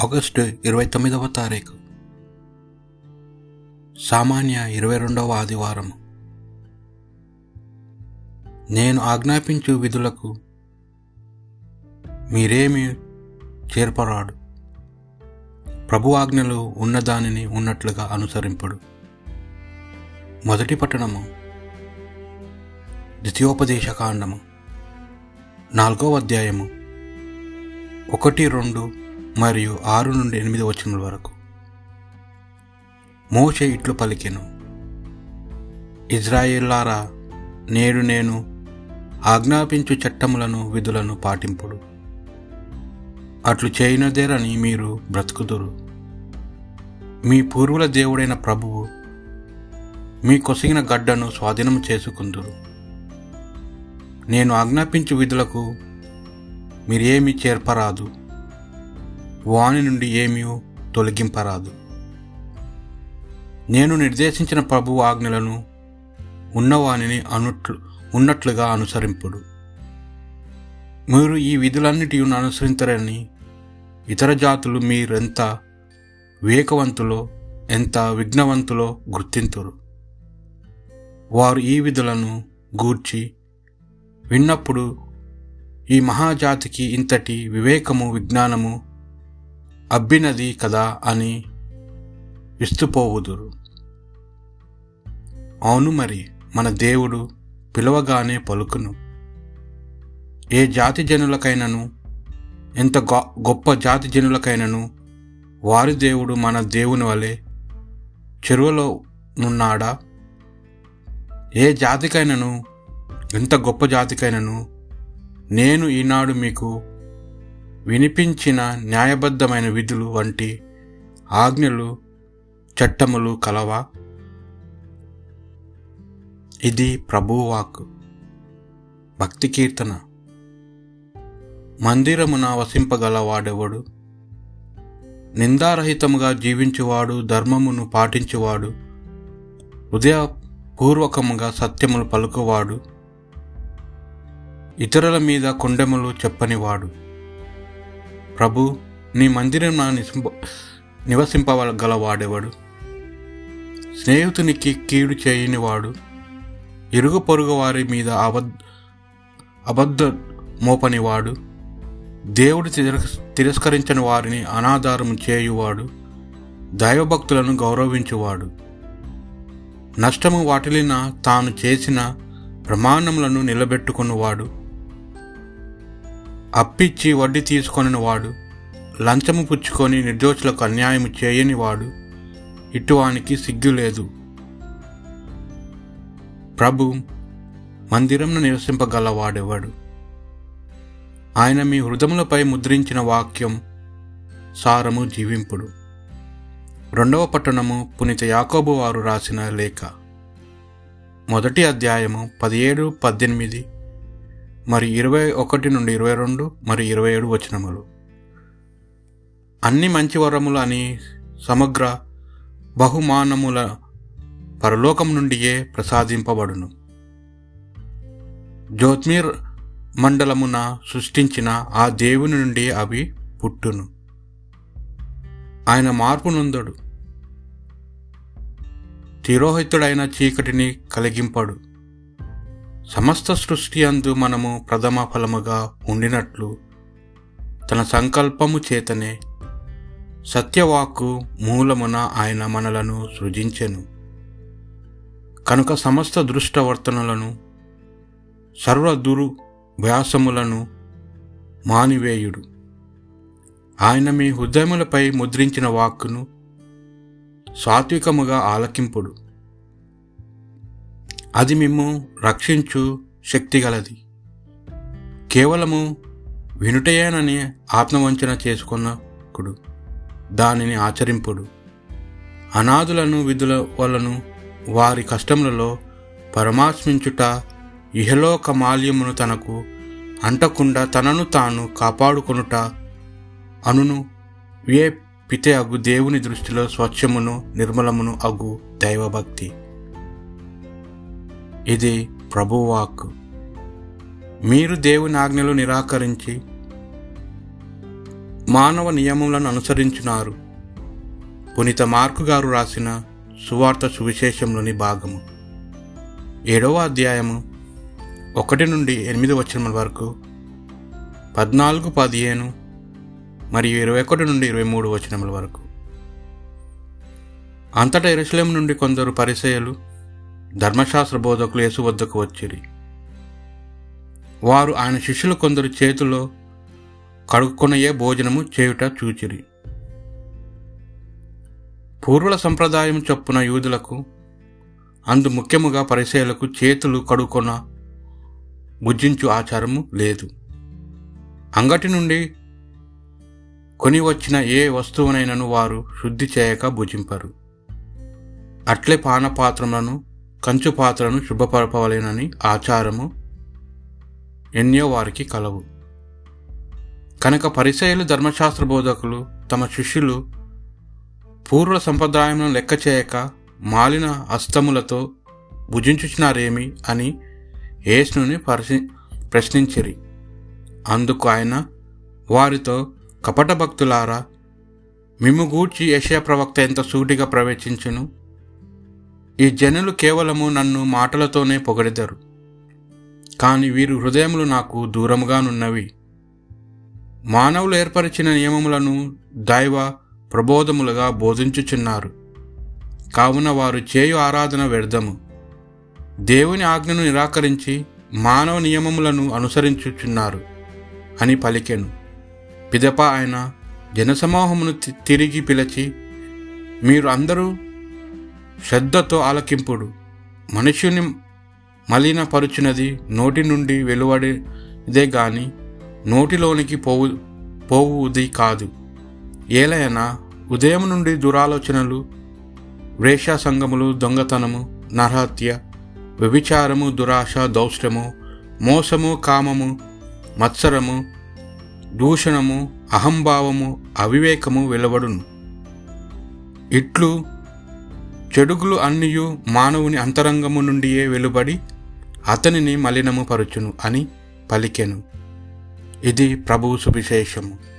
August ఇరవై తొమ్మిదవ తారీఖు. సామాన్య ఇరవై రెండవ ఆదివారము. నేను ఆజ్ఞాపించు విధులకు మీరేమి చేర్పరాడు? ప్రభు ఆజ్ఞలు ఉన్నదానిని ఉన్నట్లుగా అనుసరింపడు. మొదటి పట్టణము. ద్వితీయోపదేశ కాండము నాలుగవ అధ్యాయము. ఒకటి రెండు మరియు ఆరు నుండి ఎనిమిది వచనముల వరకు. మోషే ఇట్లు పలికెను. ఇజ్రాయిల్లారా నేడు నేను ఆజ్ఞాపించు చట్టములను విధులను పాటింపుడు. అట్లు చేయనదేరని మీరు బ్రతుకుదురు. మీ పూర్వుల దేవుడైన ప్రభువు మీ కొసిగిన గడ్డను స్వాధీనం చేసుకుందురు. నేను ఆజ్ఞాపించు విధులకు మీరేమి చేర్పరాదు. వాని నుండి ఏమీ తొలగింపరాదు. నేను నిర్దేశించిన ప్రభు ఆజ్ఞలను ఉన్నవానిని అనుట్లు ఉన్నట్లుగా అనుసరింపుడు. మీరు ఈ విధులన్నిటి అనుసరించరని ఇతర జాతులు మీరెంత వివేకవంతులో ఎంత విఘ్నవంతులో గుర్తింతురు. వారు ఈ విధులను గూర్చి విన్నప్పుడు ఈ మహాజాతికి ఇంతటి వివేకము విజ్ఞానము అబ్బినది కదా అని విస్తుపోవుదురు అవును మరి మన దేవుడు పిలవగానే పలుకును. ఏ జాతి జనులకైనను ఎంత గొప్ప జాతి జనులకైనను వారి దేవుడు మన దేవుని వలె చెరువలో నున్నాడా? ఏ జాతికైనను ఎంత గొప్ప జాతికైనను నేను ఈనాడు మీకు వినిపించిన న్యాయబద్ధమైన విధులు వంటి ఆజ్ఞలు చట్టములు కలవా? ఇది ప్రభువాక్ భక్తి కీర్తన. మందిరమున వసింపగలవాడెవడు నిందారహితముగా జీవించువాడు ధర్మమును పాటించువాడు హృదయపూర్వకముగా సత్యములు పలుకువాడు ఇతరుల మీద కొండెములు చెప్పనివాడు. ప్రభు నీ మందిరం నివసింపగలవాడెవడు? స్నేహితునికి కీడు చేయనివాడు ఇరుగు పొరుగు వారి మీద అబద్ధ అబద్ధ మోపనివాడు దేవుడు తిరస్కరించని వారిని అనాధారం చేయువాడు దైవభక్తులను గౌరవించువాడు. నష్టము వాటిలిన తాను చేసిన ప్రమాణములను నిలబెట్టుకున్నవాడు అప్పిచ్చి వడ్డీ తీసుకొని వాడు లంచము పుచ్చుకొని నిర్దోషులకు అన్యాయము చేయని వాడు ఇటువానికి సిగ్గు లేదు. ప్రభు మందిరంను నివసింపగలవాడెవడు ఆయన మీ హృదములపై ముద్రించిన వాక్యం సారము జీవింపుడు. రెండవ పట్టణము పునీత యాకోబు వారు రాసిన లేఖ. మొదటి అధ్యాయము పదిహేడు పద్దెనిమిది మరి ఇరవై ఒకటి నుండి ఇరవై రెండు మరి ఇరవై ఏడు వచనములు. అన్ని మంచి వరములు అని సమగ్ర బహుమానముల పరలోకం నుండియే ప్రసాదింపబడును. జ్యోత్మీర్ మండలమున సృష్టించిన ఆ దేవుని నుండి అవి పుట్టును. ఆయన మార్పు నొందడు తిరోహితుడైన చీకటిని కలిగింపడు. సమస్త సృష్టి అందు మనము ప్రథమ ఫలముగా ఉండినట్లు తన సంకల్పము చేతనే సత్యవాక్కు మూలమున ఆయన మనలను సృజించెను. కనుక సమస్త దృష్టవర్తనలను సర్వ వ్యాసములను మానివేయుడు. ఆయన మీ హృదయములపై ముద్రించిన వాక్కును సాత్వికముగా ఆలకింపుడు. అది మిమ్ము రక్షించు శక్తిగలది. కేవలము వినుటయేనని ఆత్మవంచన చేసుకున్నప్పుడు దానిని ఆచరింపుడు. అనాథులను విధుల వలను వారి కష్టములలో పరమాత్మించుట ఇహలోక మాల్యమును తనకు అంటకుండా తనను తాను కాపాడుకొనుట అనును ఏ పితే అగు దేవుని దృష్టిలో స్వచ్ఛమును నిర్మలమును అగు దైవభక్తి. ఇది ప్రభువాక్ మీరు దేవుని ఆజ్ఞలు నిరాకరించి మానవ నియమములను అనుసరించినారు పునీత మార్కు గారు రాసిన సువార్త సువిశేషంలోని భాగము. ఏడవ అధ్యాయము ఒకటి నుండి ఎనిమిది వచనముల వరకు పద్నాలుగు పదిహేను మరియు ఇరవై ఒకటి నుండి ఇరవై మూడు వచనముల వరకు. అంతటా ఎరుసలేం నుండి కొందరు పరిచయలు ధర్మశాస్త్ర బోధకులు యేసు వద్దకు వచ్చిరి. వారు ఆయన శిష్యులు కొందరు చేతిలో కడుక్కునయే భోజనము చేయుట చూచిరి. పూర్వుల సంప్రదాయం చొప్పున యూదులకు అందు ముఖ్యముగా పరిశీలకు చేతులు కడుక్కొన భుజించు ఆచారము లేదు. అంగటి నుండి కొని వచ్చిన ఏ వస్తువునైనను వారు శుద్ధి చేయక భుజింపరు. అట్లే పానపాత్రములను కంచు పాత్రను శుభపరపవలేనని ఆచారము ఎన్నో వారికి కలవు. కనుక పరిచయలు ధర్మశాస్త్ర బోధకులు తమ శిష్యులు పూర్వ సంప్రదాయం లెక్క చేయక మాలిన హస్తములతో భుజించుచున్నారేమి అని యేసుని పరిశీ ప్రశ్నించిరి. అందుకు ఆయన వారితో కపట భక్తులారా మిమ్ము గూర్చి యశయ ప్రవక్త ఎంత సూటిగా ప్రవేశించును? ఈ జనులు కేవలము నన్ను మాటలతోనే పొగడెదరు. కాని వీరు హృదయములు నాకు దూరముగానున్నవి. మానవులు ఏర్పరిచిన నియమములను దైవ ప్రబోధములుగా బోధించుచున్నారు. కావున వారు చేయు ఆరాధన వ్యర్థము. దేవుని ఆజ్ఞను నిరాకరించి మానవ నియమములను అనుసరించుచున్నారు అని పలికెను. పిదప ఆయన జనసమూహమును తిరిగి పిలిచి మీరు అందరూ శ్రద్ధతో ఆలకింపుడు. మనుషుని మలినపరుచున్నది నోటి నుండి వెలువడేదే గాని నోటిలోనికి పోవు పోవుది కాదు. ఏలైనా ఉదయం నుండి దురాలోచనలు వేషాసంగములు దొంగతనము నరహత్య వ్యభిచారము దురాశ దౌష్టము మోసము కామము మత్సరము దూషణము అహంభావము అవివేకము వెలువడును. ఇట్లు చెడుగులు అన్నియు మానవుని అంతరంగము నుండియే వెలుబడి అతనిని మలినము పరుచును అని పలికెను. ఇది ప్రభువు సువిశేషము.